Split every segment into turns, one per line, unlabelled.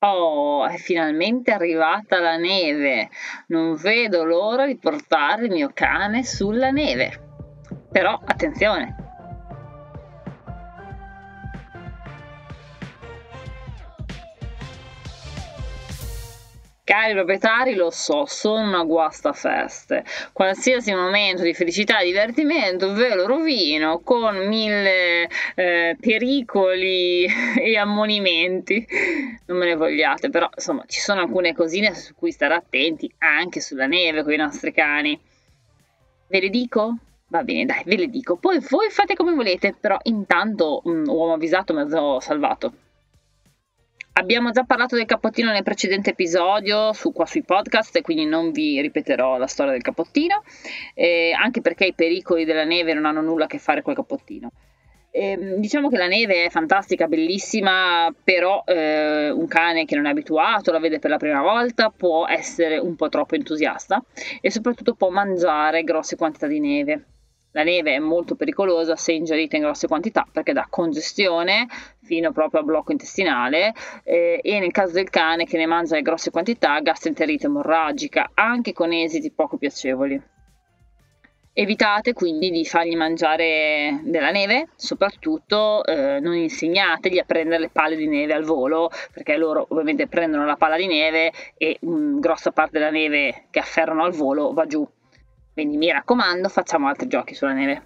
Oh, è finalmente arrivata la neve. Non vedo l'ora di portare il mio cane sulla neve. Però attenzione, Cari proprietari, lo so, sono una guastafeste. Qualsiasi momento di felicità e divertimento ve lo rovino con mille eh, pericoli e ammonimenti. Non me ne vogliate, però insomma ci sono alcune cosine su cui stare attenti anche sulla neve con i nostri cani. Ve le dico? Va bene, dai, ve le dico. Poi voi fate come volete, però intanto un mm, uomo avvisato, mezzo salvato. Abbiamo già parlato del cappottino nel precedente episodio su, qua sui podcast, quindi non vi ripeterò la storia del cappottino, eh, anche perché i pericoli della neve non hanno nulla a che fare col cappottino. Eh, diciamo che la neve è fantastica, bellissima, però eh, un cane che non è abituato, la vede per la prima volta, può essere un po' troppo entusiasta e soprattutto può mangiare grosse quantità di neve. La neve è molto pericolosa se ingerita in grosse quantità perché dà congestione fino proprio al blocco intestinale eh, e nel caso del cane che ne mangia in grosse quantità gastroenterite emorragica anche con esiti poco piacevoli. Evitate quindi di fargli mangiare della neve, soprattutto eh, non insegnategli a prendere le palle di neve al volo, perché loro ovviamente prendono la palla di neve e mh, grossa parte della neve che afferrano al volo va giù quindi mi raccomando, facciamo altri giochi sulla neve.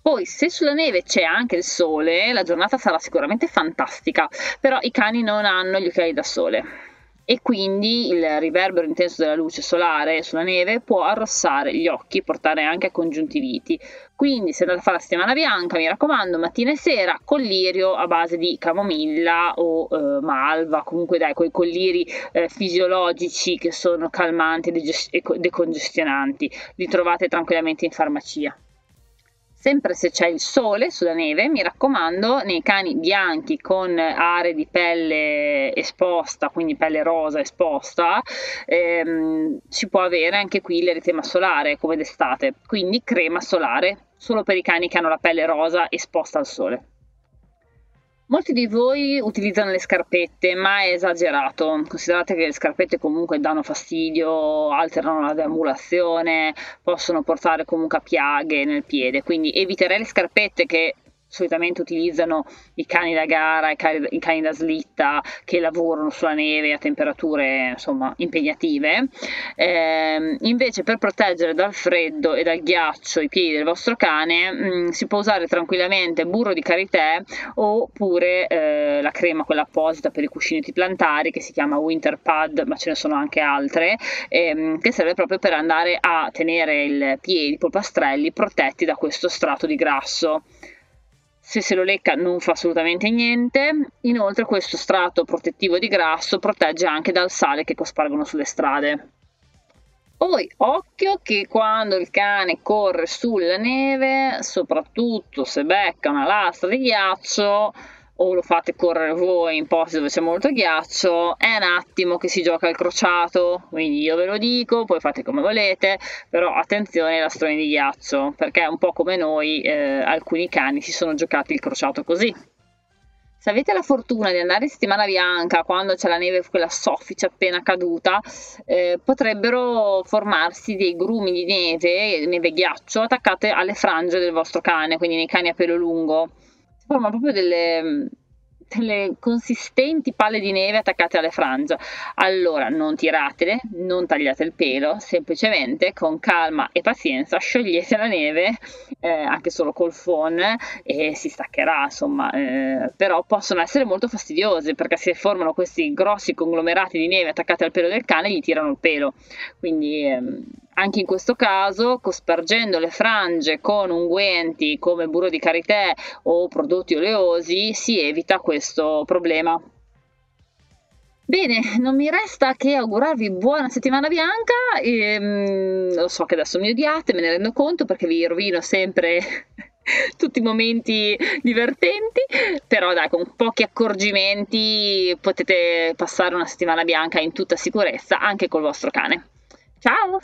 Poi, se sulla neve c'è anche il sole, la giornata sarà sicuramente fantastica, però i cani non hanno gli occhiali da sole e quindi il riverbero intenso della luce solare sulla neve può arrossare gli occhi e portare anche a congiuntiviti. Quindi se andate a fare la settimana bianca, mi raccomando, mattina e sera, collirio a base di camomilla o eh, malva, comunque dai, quei colliri eh, fisiologici che sono calmanti e decongestionanti, li trovate tranquillamente in farmacia. Sempre se c'è il sole sulla neve, mi raccomando, nei cani bianchi con aree di pelle esposta, quindi pelle rosa esposta, ehm, si può avere anche qui l'eritema solare come d'estate, quindi crema solare solo per i cani che hanno la pelle rosa esposta al sole. Molti di voi utilizzano le scarpette, ma è esagerato. Considerate che le scarpette comunque danno fastidio, alterano la deambulazione, possono portare comunque a piaghe nel piede. Quindi eviterei le scarpette che solitamente utilizzano i cani da gara, i cani, i cani, da slitta che lavorano sulla neve a temperature insomma impegnative. Eh, invece per proteggere dal freddo e dal ghiaccio i piedi del vostro cane mh, mm, si può usare tranquillamente burro di karité oppure eh, la crema quella apposita per i cuscinetti plantari che si chiama Winter Pad, ma ce ne sono anche altre, ehm, che serve proprio per andare a tenere i piedi, i polpastrelli protetti da questo strato di grasso se se lo lecca non fa assolutamente niente. Inoltre questo strato protettivo di grasso protegge anche dal sale che cospargono sulle strade. Poi occhio che quando il cane corre sulla neve, soprattutto se becca una lastra di ghiaccio, o lo fate correre voi in posti dove c'è molto ghiaccio, è un attimo che si gioca il crociato, quindi io ve lo dico, poi fate come volete, però attenzione ai lastroni di ghiaccio, perché un po' come noi eh, alcuni cani si sono giocati il crociato così. Se avete la fortuna di andare in settimana bianca quando c'è la neve, quella soffice appena caduta, eh, potrebbero formarsi dei grumi di neve, neve ghiaccio, attaccate alle frange del vostro cane, quindi nei cani a pelo lungo formano proprio delle, delle consistenti palle di neve attaccate alle frange. Allora non tiratele, non tagliate il pelo, semplicemente con calma e pazienza sciogliete la neve, eh, anche solo col phon, e si staccherà, insomma. Eh, però possono essere molto fastidiose perché se formano questi grossi conglomerati di neve attaccati al pelo del cane, gli tirano il pelo. Quindi. Ehm, anche in questo caso, cospargendo le frange con unguenti come burro di karité o prodotti oleosi, si evita questo problema. Bene, non mi resta che augurarvi buona settimana bianca. E, um, lo so che adesso mi odiate, me ne rendo conto perché vi rovino sempre tutti i momenti divertenti, però dai, con pochi accorgimenti potete passare una settimana bianca in tutta sicurezza anche col vostro cane. Ciao!